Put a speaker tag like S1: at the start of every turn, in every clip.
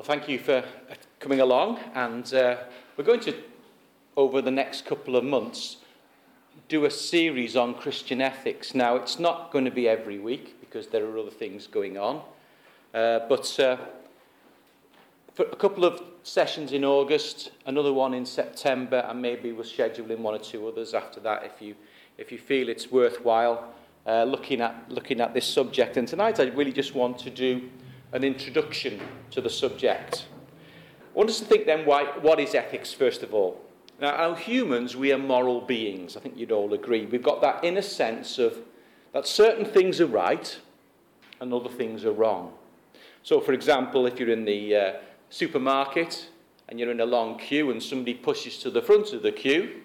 S1: Well, thank you for uh, coming along, and uh, we're going to, over the next couple of months, do a series on Christian ethics. Now, it's not going to be every week because there are other things going on, uh, but uh, for a couple of sessions in August, another one in September, and maybe we're scheduling one or two others after that if you, if you feel it's worthwhile uh, looking, at, looking at this subject. And tonight I really just want to do an introduction to the subject. I want us to think then why, what is ethics, first of all. Now, our humans, we are moral beings. I think you'd all agree. We've got that inner sense of that certain things are right and other things are wrong. So, for example, if you're in the uh, supermarket and you're in a long queue and somebody pushes to the front of the queue,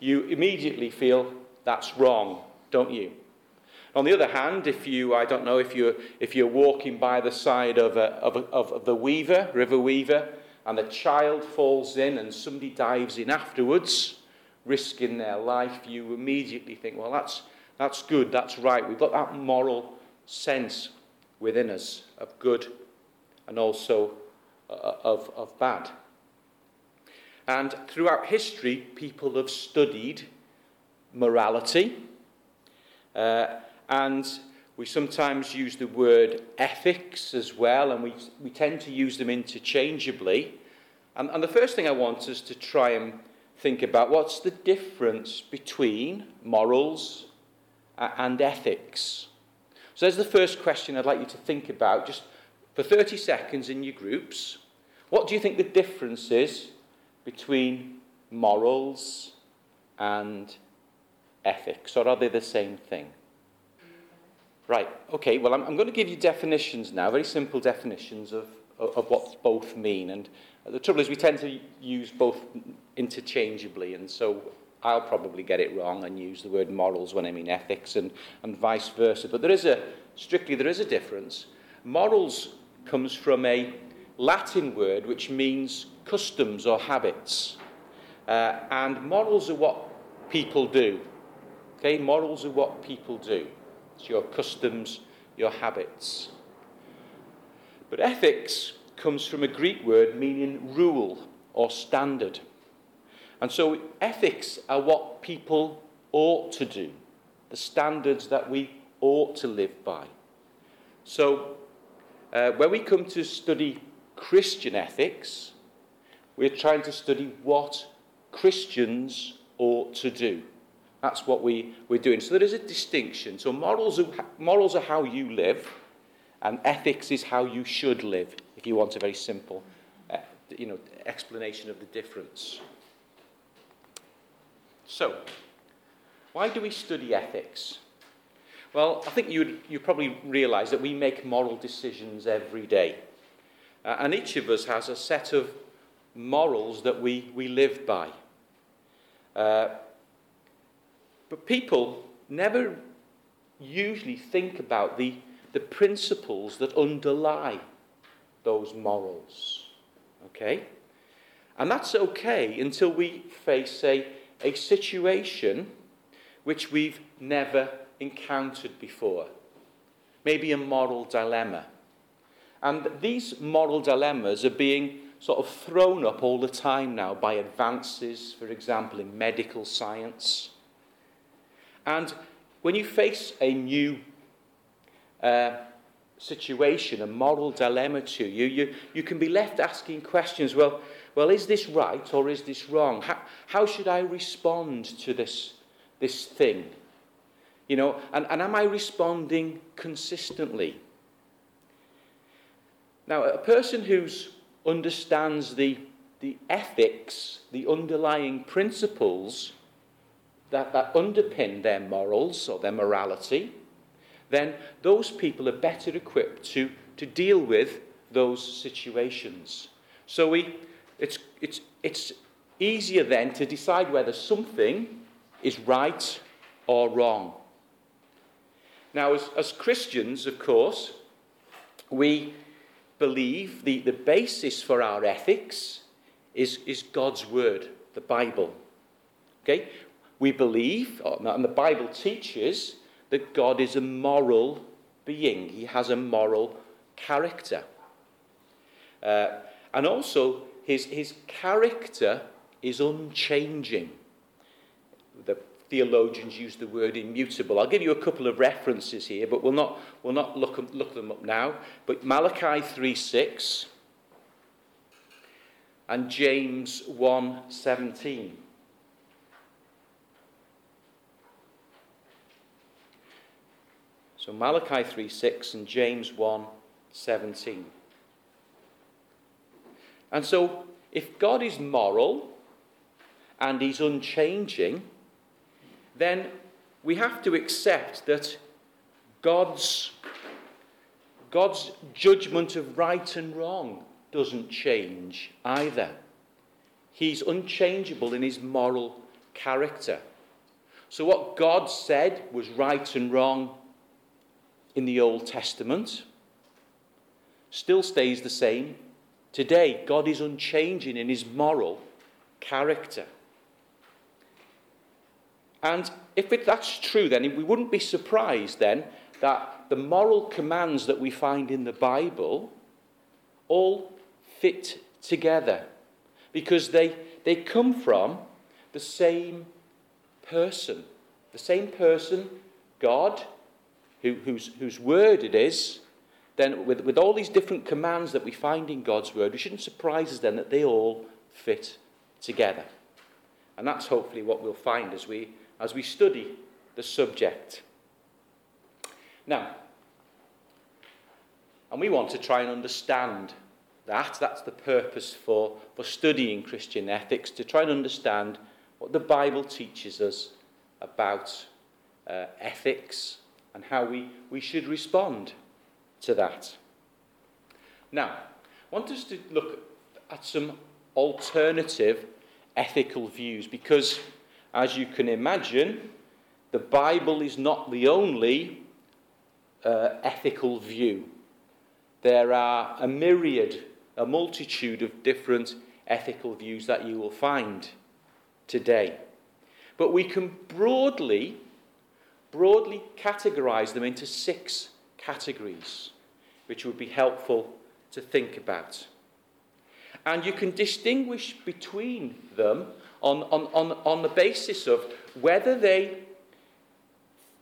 S1: you immediately feel that's wrong, don't you? On the other hand, if you, I don't know, if you're, if you're walking by the side of, a, of, a, of the Weaver, River Weaver, and a child falls in and somebody dives in afterwards, risking their life, you immediately think, well, that's, that's good, that's right. We've got that moral sense within us of good and also uh, of, of bad. And throughout history, people have studied morality. Uh, and we sometimes use the word ethics as well, and we, we tend to use them interchangeably. And, and the first thing I want us to try and think about what's the difference between morals uh, and ethics. So there's the first question I'd like you to think about, just for 30 seconds in your groups. What do you think the difference is between morals and ethics, or are they the same thing? Right, okay, well, I'm, I'm going to give you definitions now, very simple definitions of, of, of what both mean. And the trouble is, we tend to use both interchangeably, and so I'll probably get it wrong and use the word morals when I mean ethics, and, and vice versa. But there is a, strictly, there is a difference. Morals comes from a Latin word which means customs or habits. Uh, and morals are what people do. Okay, morals are what people do. It's your customs, your habits. But ethics comes from a Greek word meaning rule or standard. And so ethics are what people ought to do, the standards that we ought to live by. So uh, when we come to study Christian ethics, we're trying to study what Christians ought to do. That's what we, we're doing. So there is a distinction. So morals are, morals are how you live, and ethics is how you should live, if you want a very simple uh, you know, explanation of the difference. So, why do we study ethics? Well, I think you'd, you probably realise that we make moral decisions every day. Uh, and each of us has a set of morals that we, we live by. Uh, but people never usually think about the, the principles that underlie those morals. Okay? And that's okay until we face a, a situation which we've never encountered before. Maybe a moral dilemma. And these moral dilemmas are being sort of thrown up all the time now by advances, for example, in medical science and when you face a new uh, situation, a moral dilemma to you, you, you can be left asking questions well, well, is this right or is this wrong? How, how should I respond to this, this thing? You know, and, and am I responding consistently? Now, a person who understands the, the ethics, the underlying principles that, that underpin their morals or their morality, then those people are better equipped to, to deal with those situations. So we, it's, it's, it's easier then to decide whether something is right or wrong. Now, as, as Christians, of course, we believe the, the basis for our ethics is, is God's Word, the Bible. Okay? We believe, and the Bible teaches, that God is a moral being, He has a moral character. Uh, and also, his, his character is unchanging. The theologians use the word immutable. I'll give you a couple of references here, but we'll not, we'll not look, look them up now. But Malachi 3 6 and James 1 17. So Malachi 3 6 and James 1 17. And so, if God is moral and He's unchanging, then we have to accept that God's, God's judgment of right and wrong doesn't change either. He's unchangeable in his moral character. So, what God said was right and wrong in the Old Testament still stays the same. Today, God is unchanging in his moral character. And if it, that's true, then we wouldn't be surprised then that the moral commands that we find in the Bible all fit together because they, they come from the same person. The same person, God, who, whose, whose word it is, then with, with all these different commands that we find in God's word, we shouldn't surprise us then that they all fit together. And that's hopefully what we'll find as we, as we study the subject. Now, and we want to try and understand that. That's the purpose for, for studying Christian ethics, to try and understand what the Bible teaches us about uh, ethics and how we, we should respond to that. Now, I want us to look at some alternative ethical views because, as you can imagine, the Bible is not the only uh, ethical view. There are a myriad a multitude of different ethical views that you will find today. But we can broadly, broadly categorize them into six categories, which would be helpful to think about. And you can distinguish between them on, on, on, on the basis of whether they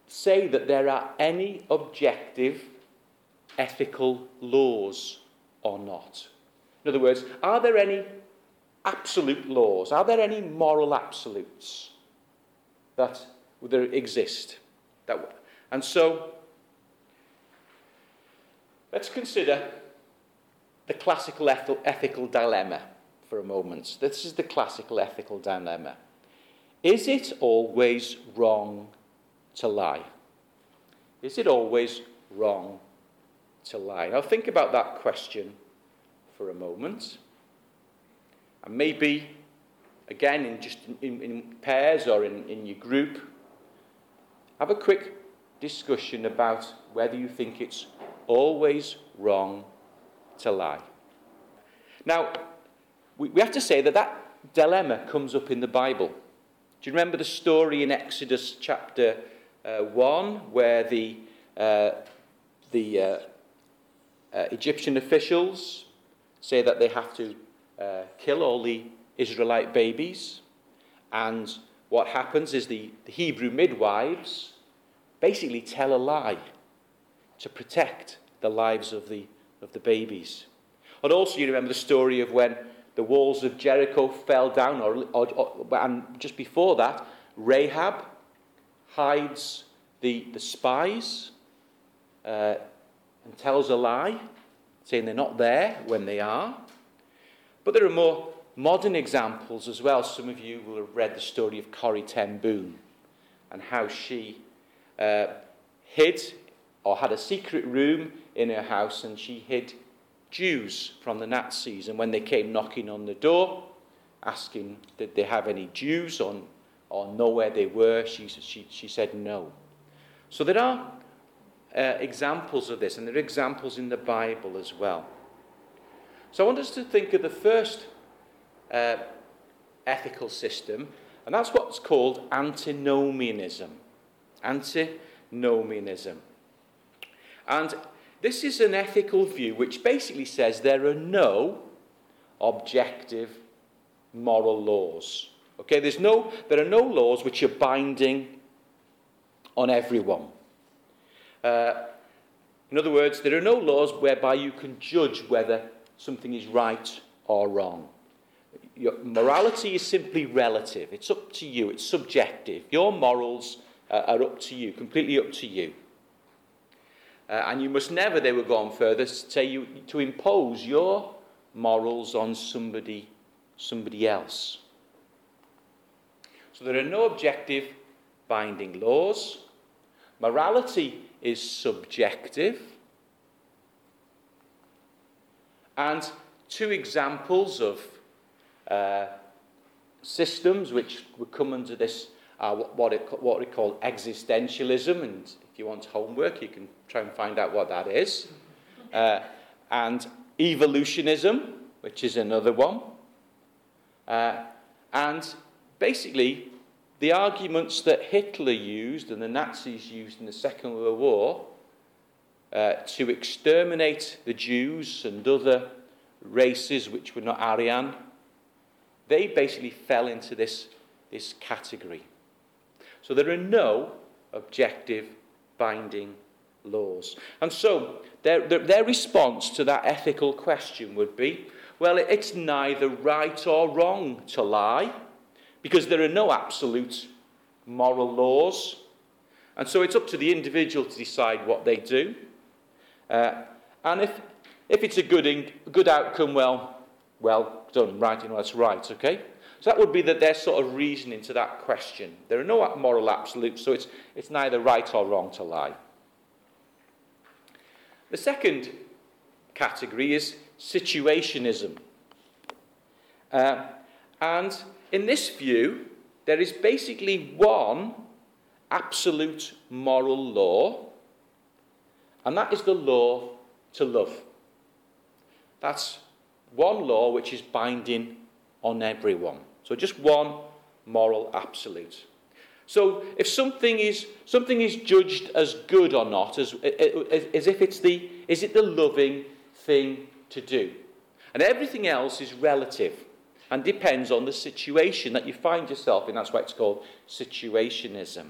S1: say that there are any objective ethical laws or not. In other words, are there any absolute laws? Are there any moral absolutes that exist? That, and so, let's consider the classical ethical dilemma for a moment. This is the classical ethical dilemma. Is it always wrong to lie? Is it always wrong to lie? Now, think about that question for a moment. And maybe, again, in just in, in pairs or in, in your group, have a quick discussion about whether you think it's always wrong to lie. Now, we, we have to say that that dilemma comes up in the Bible. Do you remember the story in Exodus chapter uh, 1 where the, uh, the uh, uh Egyptian officials say that they have to uh, kill all the Israelite babies. And what happens is the, the Hebrew midwives basically tell a lie to protect the lives of the, of the babies. And also, you remember the story of when the walls of Jericho fell down, or, or, or, and just before that, Rahab hides the, the spies uh, and tells a lie saying they're not there when they are. But there are more modern examples as well. Some of you will have read the story of Corrie Ten Boom and how she uh, hid or had a secret room in her house and she hid Jews from the Nazis. And when they came knocking on the door, asking did they have any Jews on, or know where they were, she, she, she said no. So there are uh, examples of this, and there are examples in the Bible as well. So I want us to think of the first uh, ethical system, and that's what's called antinomianism. Antinomianism. And this is an ethical view which basically says there are no objective moral laws. Okay, there's no, there are no laws which are binding on everyone. Uh, in other words, there are no laws whereby you can judge whether something is right or wrong. Your morality is simply relative. It's up to you. It's subjective. Your morals uh, are up to you, completely up to you. Uh, and you must never, they were going further, say you, to impose your morals on somebody, somebody else. So there are no objective binding laws. Morality is subjective. And two examples of uh, systems which would come under this, uh, what, it, what we call existentialism. And if you want homework, you can try and find out what that is. Uh, and evolutionism, which is another one. Uh, and basically, the arguments that Hitler used and the Nazis used in the Second World War uh, to exterminate the Jews and other races which were not Aryan, they basically fell into this, this category. So there are no objective binding laws. And so their, their, their response to that ethical question would be well, it's neither right or wrong to lie because there are no absolute moral laws. And so it's up to the individual to decide what they do. Uh, and if, if it's a good, in, good outcome, well, well done, right, you know, that's right, okay? So that would be that their sort of reasoning to that question. There are no moral absolutes, so it's, it's neither right or wrong to lie. The second category is situationism. Uh, and in this view, there is basically one absolute moral law, and that is the law to love. That's one law which is binding on everyone. So just one moral absolute. So if something is, something is judged as good or not, as, as, if it's the, is it the loving thing to do? And everything else is relative and depends on the situation that you find yourself in. That's why it's called situationism.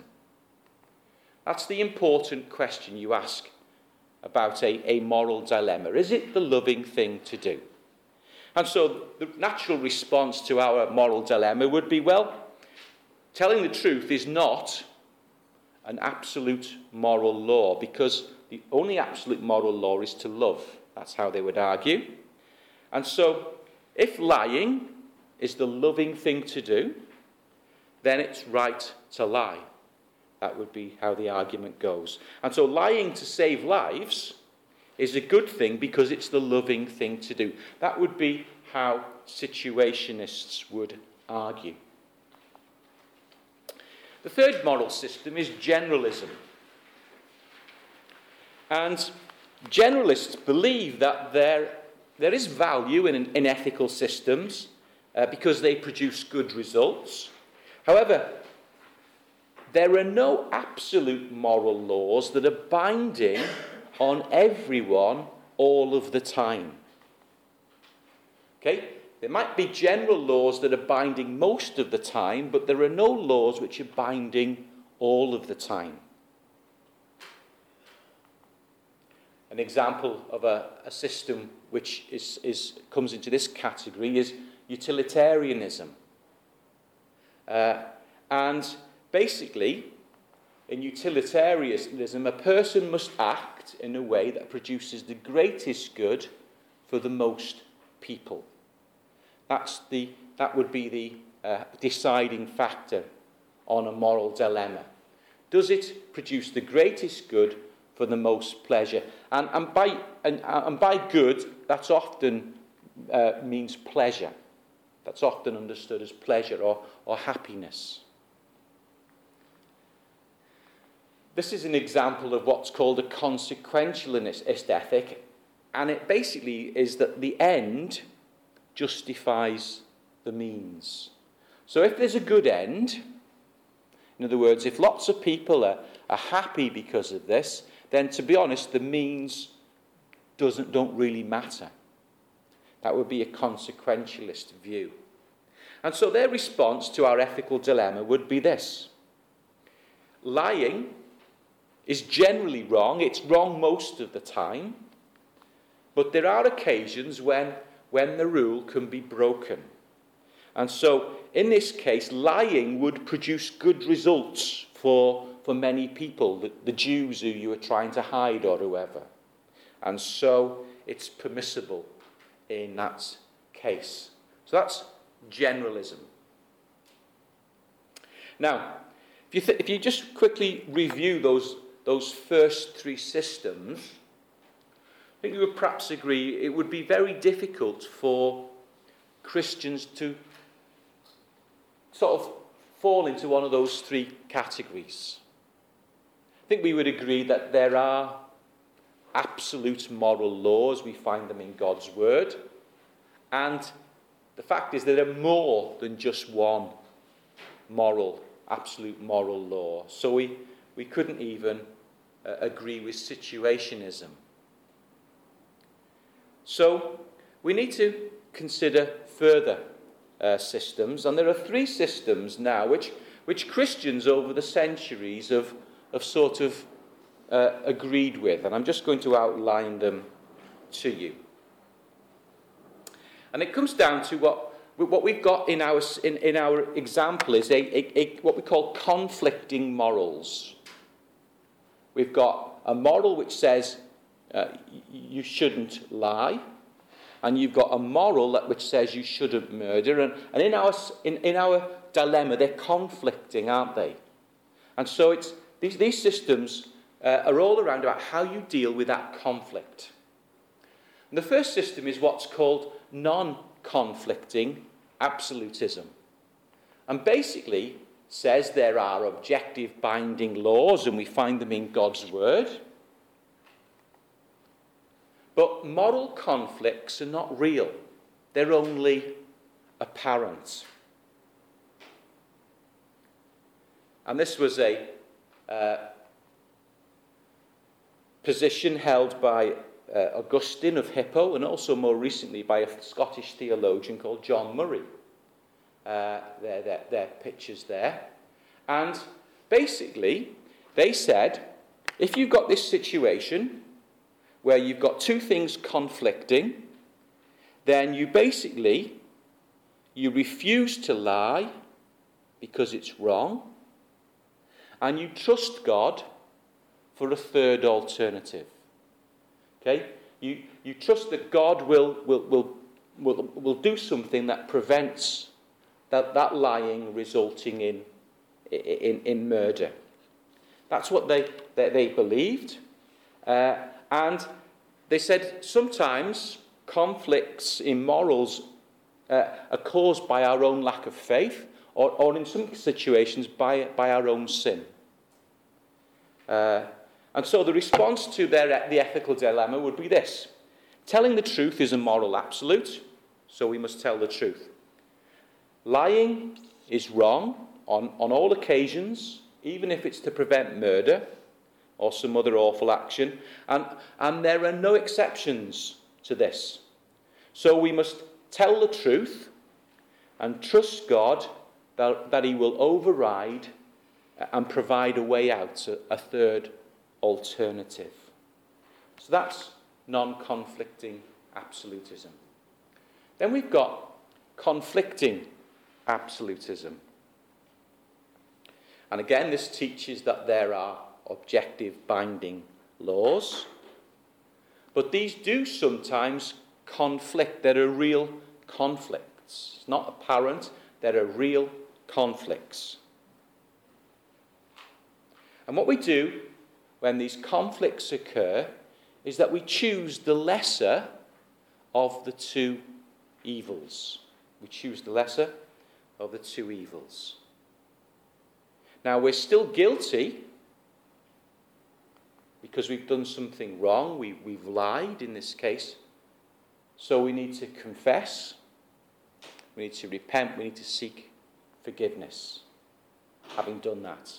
S1: That's the important question you ask about a, a moral dilemma. Is it the loving thing to do? And so the natural response to our moral dilemma would be well, telling the truth is not an absolute moral law because the only absolute moral law is to love. That's how they would argue. And so, if lying is the loving thing to do, then it's right to lie. That would be how the argument goes. And so, lying to save lives is a good thing because it's the loving thing to do. That would be how situationists would argue. The third moral system is generalism. And generalists believe that there, there is value in, in ethical systems uh, because they produce good results. However, there are no absolute moral laws that are binding on everyone all of the time. Okay? There might be general laws that are binding most of the time, but there are no laws which are binding all of the time. An example of a, a system which is, is, comes into this category is utilitarianism. Uh, and basically, in utilitarianism, a person must act in a way that produces the greatest good for the most people. That's the, that would be the uh, deciding factor on a moral dilemma. Does it produce the greatest good for the most pleasure? And, and, by, and, and by good, that's often uh, means pleasure. That's often understood as pleasure or, or happiness. This is an example of what's called a consequentialist ethic, and it basically is that the end justifies the means. So if there's a good end, in other words, if lots of people are, are happy because of this, then to be honest, the means doesn't, don't really matter. That would be a consequentialist view. And so their response to our ethical dilemma would be this lying is generally wrong, it's wrong most of the time, but there are occasions when, when the rule can be broken. And so, in this case, lying would produce good results for, for many people, the, the Jews who you were trying to hide or whoever. And so, it's permissible in that case. So, that's generalism. Now, if you, th- if you just quickly review those, those first three systems, I think you would perhaps agree it would be very difficult for Christians to sort of fall into one of those three categories. I think we would agree that there are absolute moral laws, we find them in God's Word, and the fact is there are more than just one moral, absolute moral law. So we, we couldn't even uh, agree with situationism. So we need to consider further uh, systems, and there are three systems now which, which Christians over the centuries have, have sort of uh, agreed with, and I'm just going to outline them to you. And it comes down to what, what we've got in our, in, in our example is a, a, a, what we call conflicting morals. We've got a moral which says uh, you shouldn't lie, and you've got a moral that, which says you shouldn't murder. And, and in, our, in, in our dilemma, they're conflicting, aren't they? And so it's, these, these systems uh, are all around about how you deal with that conflict. And the first system is what's called non conflicting absolutism. And basically says there are objective binding laws, and we find them in God's Word. But moral conflicts are not real, they're only apparent. And this was a uh, position held by uh, Augustine of Hippo and also more recently by a Scottish theologian called John Murray. Uh, their, their, their pictures there. And basically, they said if you've got this situation where you've got two things conflicting, then you basically you refuse to lie because it's wrong, and you trust God for a third alternative. Okay? You, you trust that God will, will, will, will, will do something that prevents that, that lying resulting in, in, in murder. That's what they, they, they believed. Uh, and they said sometimes conflicts in morals uh, are caused by our own lack of faith, or, or in some situations by, by our own sin. Uh, and so the response to their, the ethical dilemma would be this telling the truth is a moral absolute, so we must tell the truth. Lying is wrong on, on all occasions, even if it's to prevent murder or some other awful action. And, and there are no exceptions to this. So we must tell the truth and trust God that, that He will override and provide a way out, a, a third alternative. So that's non conflicting absolutism. Then we've got conflicting absolutism. And again, this teaches that there are objective binding laws, but these do sometimes conflict. There are real conflicts. It's not apparent, there are real conflicts. And what we do when these conflicts occur is that we choose the lesser of the two evils. We choose the lesser of the two evils. Now, we're still guilty because we've done something wrong. We, we've lied in this case. So we need to confess. We need to repent. We need to seek forgiveness, having done that.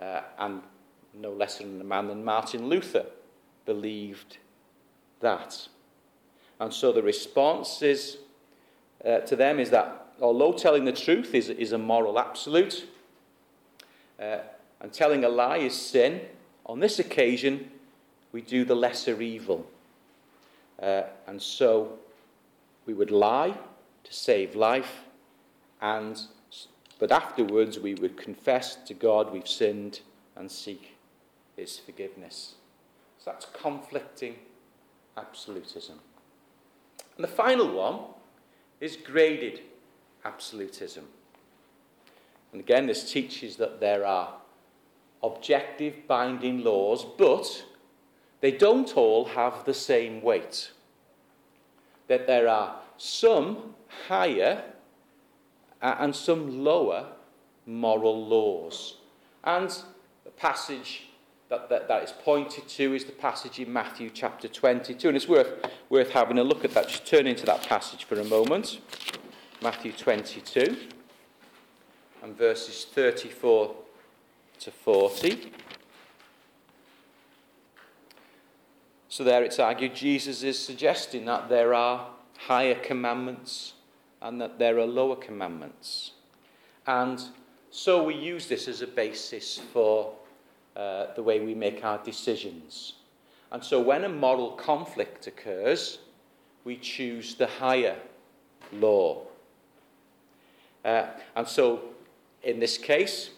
S1: Uh, and no less than a man than Martin Luther believed that. And so the response is, uh, to them is that although telling the truth is, is a moral absolute, uh, and telling a lie is sin, on this occasion we do the lesser evil. Uh, and so we would lie to save life, and but afterwards we would confess to God we've sinned and seek his forgiveness. So that's conflicting absolutism. And the final one is graded absolutism. And again, this teaches that there are objective binding laws, but they don't all have the same weight. That there are some higher and some lower moral laws. And the passage that, that, that is pointed to is the passage in Matthew chapter 22. And it's worth, worth having a look at that. Just turn into that passage for a moment. Matthew 22 and verses 34 to 40. So, there it's argued Jesus is suggesting that there are higher commandments and that there are lower commandments. And so we use this as a basis for uh, the way we make our decisions. And so when a moral conflict occurs, we choose the higher law. Uh, and so in this case,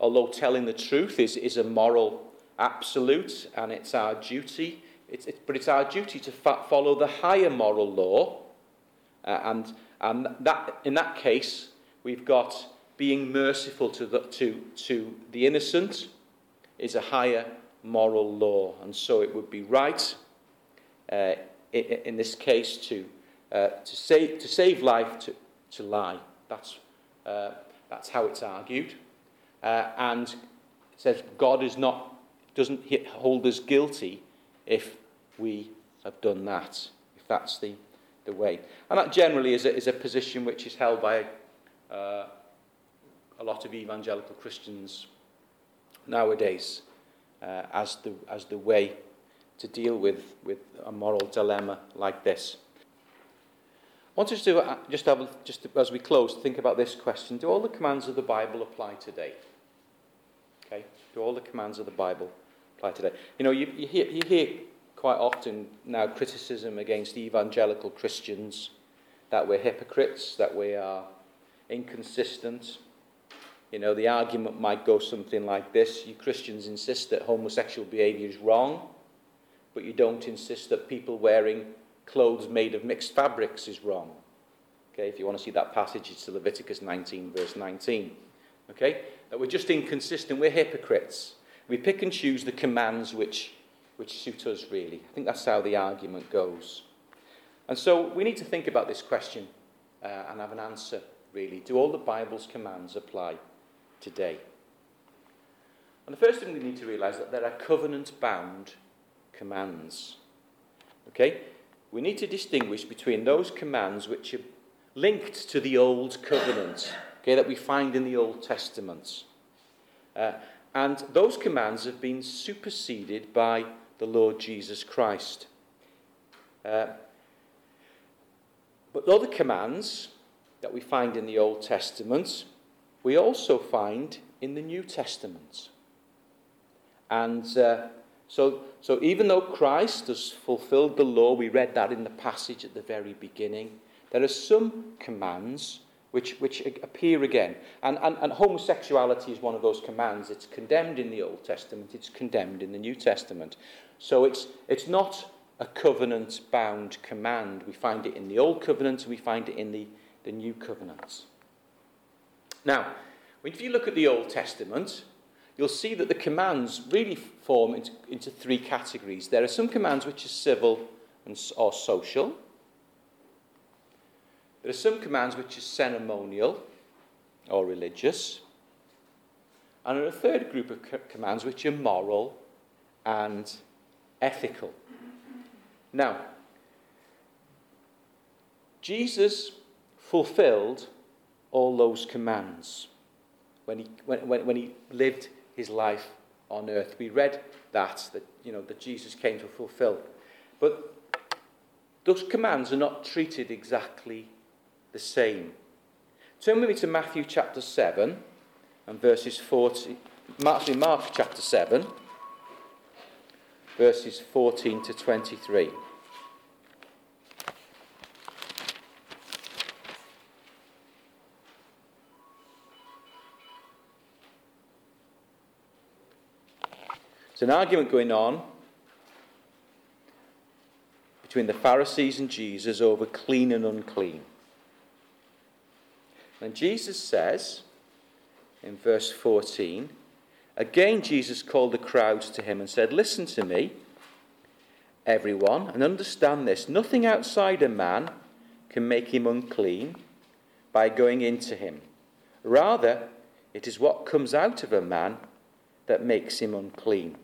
S1: although telling the truth is, is a moral absolute and it's our duty, it's, it's, but it's our duty to fa- follow the higher moral law. Uh, and and that, in that case, we've got being merciful to the, to, to the innocent is a higher moral law. And so it would be right, uh, in, this case, to, uh, to, save, to save life, to, to lie. That's, uh, that's how it's argued. Uh, and it says God is not, doesn't hold us guilty if we have done that, if that's the, the way. And that generally is a, is a position which is held by uh, a lot of evangelical Christians nowadays uh, as, the, as the way to deal with, with a moral dilemma like this. Want us to uh, just have, just as we close, think about this question. Do all the commands of the Bible apply today? Okay? Do all the commands of the Bible apply today? You know, you, you, hear, you hear quite often now criticism against evangelical Christians that we're hypocrites, that we are inconsistent. You know, the argument might go something like this You Christians insist that homosexual behavior is wrong, but you don't insist that people wearing clothes made of mixed fabrics is wrong. Okay, if you want to see that passage, it's Leviticus 19, verse 19. Okay, that we're just inconsistent, we're hypocrites. We pick and choose the commands which, which suit us, really. I think that's how the argument goes. And so we need to think about this question uh, and have an answer, really. Do all the Bible's commands apply today? And the first thing we need to realize is that there are covenant bound commands. Okay? We need to distinguish between those commands which are linked to the Old Covenant, okay, that we find in the Old Testament. Uh, and those commands have been superseded by the Lord Jesus Christ. Uh, but other commands that we find in the Old Testament, we also find in the New Testament. And uh, so, so even though Christ has fulfilled the law, we read that in the passage at the very beginning, there are some commands which, which appear again. And, and, and homosexuality is one of those commands. It's condemned in the Old Testament, it's condemned in the New Testament. So it's, it's not a covenant bound command. We find it in the Old Covenant and we find it in the, the New Covenant. Now, if you look at the Old Testament, you'll see that the commands really form into, into three categories. There are some commands which are civil and, or social. There are some commands which are ceremonial or religious. And there are a third group of commands which are moral and ethical. Now, Jesus fulfilled all those commands when he, when, when, when he lived his life on earth. We read that, that, you know, that Jesus came to fulfill. But those commands are not treated exactly the same. Turn with me to Matthew chapter 7 and verses 40. Actually, Mark chapter 7, verses 14 to 23. There's an argument going on between the Pharisees and Jesus over clean and unclean. And Jesus says in verse 14, again Jesus called the crowds to him and said, Listen to me, everyone, and understand this. Nothing outside a man can make him unclean by going into him. Rather, it is what comes out of a man that makes him unclean.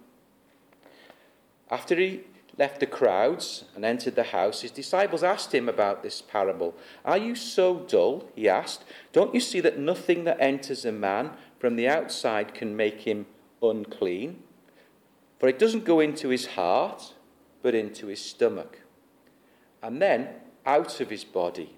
S1: After he left the crowds and entered the house, his disciples asked him about this parable. Are you so dull? He asked. Don't you see that nothing that enters a man from the outside can make him unclean? For it doesn't go into his heart, but into his stomach, and then out of his body.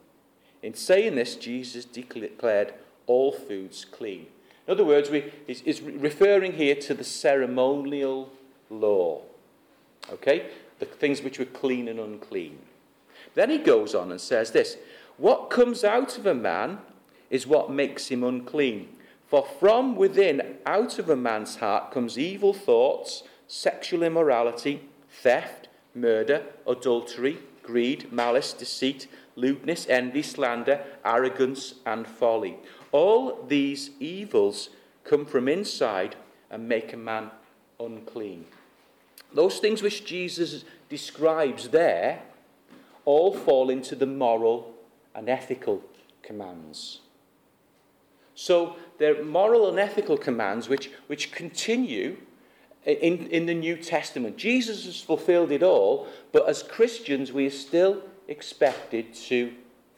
S1: In saying this, Jesus declared all foods clean. In other words, we, is referring here to the ceremonial law. Okay? The things which were clean and unclean. Then he goes on and says this What comes out of a man is what makes him unclean. For from within, out of a man's heart, comes evil thoughts, sexual immorality, theft, murder, adultery, greed, malice, deceit, lewdness, envy, slander, arrogance, and folly. All these evils come from inside and make a man unclean. Those things which Jesus describes there all fall into the moral and ethical commands. So they're moral and ethical commands which, which continue in, in the New Testament. Jesus has fulfilled it all, but as Christians, we are still expected to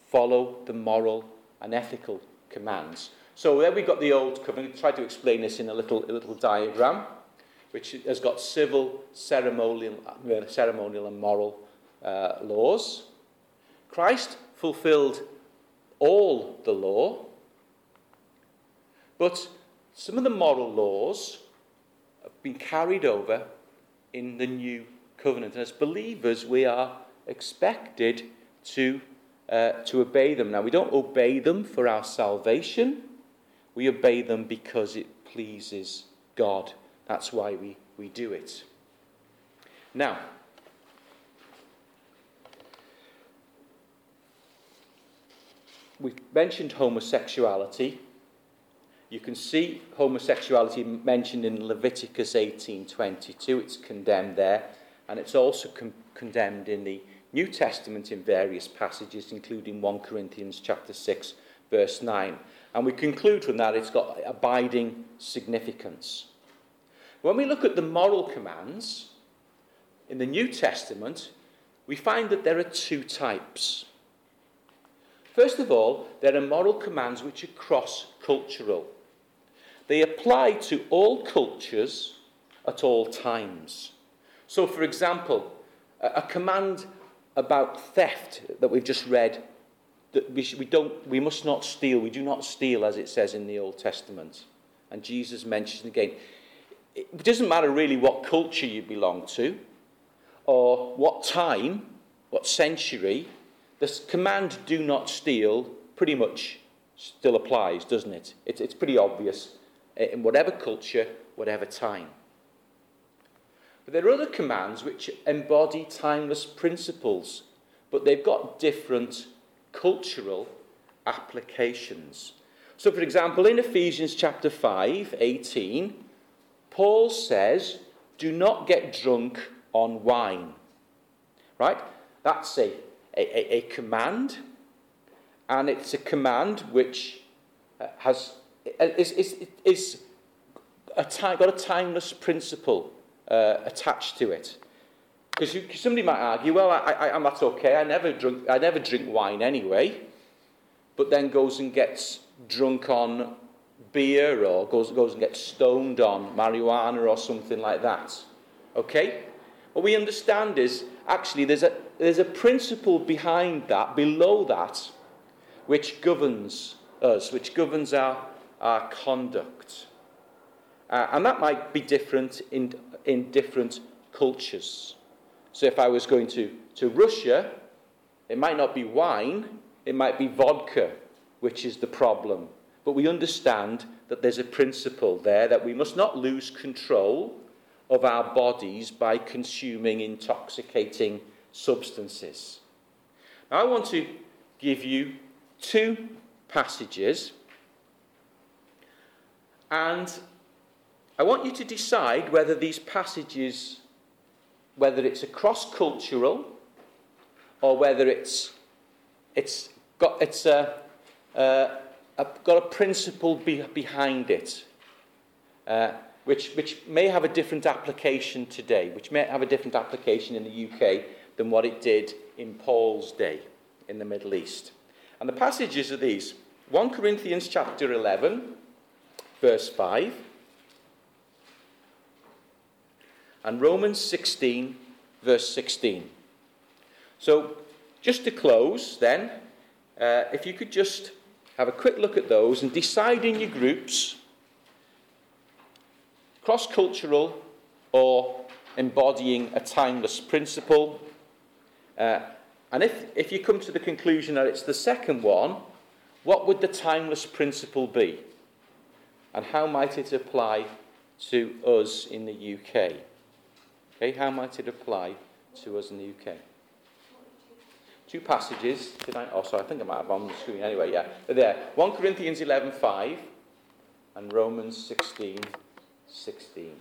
S1: follow the moral and ethical commands. So there we've got the old covenant. I tried to explain this in a little, a little diagram which has got civil, ceremonial, uh, ceremonial and moral uh, laws. Christ fulfilled all the law, but some of the moral laws have been carried over in the new covenant. And as believers, we are expected to, uh, to obey them. Now, we don't obey them for our salvation, we obey them because it pleases God. That's why we, we do it. Now, we've mentioned homosexuality. You can see homosexuality mentioned in Leviticus 18:22. It's condemned there, and it's also con- condemned in the New Testament in various passages, including 1 Corinthians chapter 6, verse 9. And we conclude from that it's got abiding significance. When we look at the moral commands in the New Testament, we find that there are two types. First of all, there are moral commands which are cross cultural. They apply to all cultures at all times. So, for example, a, command about theft that we've just read that we, we, don't, we must not steal, we do not steal, as it says in the Old Testament. And Jesus mentions again it doesn't matter really what culture you belong to or what time, what century, the command do not steal pretty much still applies, doesn't it? It's, it's pretty obvious in whatever culture, whatever time. But there are other commands which embody timeless principles, but they've got different cultural applications. So, for example, in Ephesians chapter 5, 18, Paul says, do not get drunk on wine. Right? That's a, a, a command, and it's a command which uh, has is, is, is a time, got a timeless principle uh, attached to it. Because somebody might argue, well, I, I, I'm, that's okay. I never drink, I never drink wine anyway, but then goes and gets drunk on beer or goes, goes and gets stoned on marijuana or something like that. Okay? What we understand is actually there's a, there's a principle behind that, below that, which governs us, which governs our, our conduct. Uh, and that might be different in, in different cultures. So if I was going to, to Russia, it might not be wine, it might be vodka, which is the problem. But we understand that there's a principle there that we must not lose control of our bodies by consuming intoxicating substances. Now, I want to give you two passages, and I want you to decide whether these passages, whether it's a cross cultural or whether it's, it's got, it's a, a, a got a principle be, behind it. Uh, which, which may have a different application today, which may have a different application in the UK than what it did in Paul's day in the Middle East. And the passages are these 1 Corinthians chapter 11, verse 5, and Romans 16, verse 16. So, just to close, then, uh, if you could just have a quick look at those and decide in your groups cross cultural or embodying a timeless principle. Uh, and if, if you come to the conclusion that it's the second one, what would the timeless principle be? And how might it apply to us in the UK? Okay, how might it apply to us in the UK? Two passages. Did I? Oh, sorry, I think I might have on the screen anyway. Yeah, they're there. 1 Corinthians 11:5 and Romans 16 16.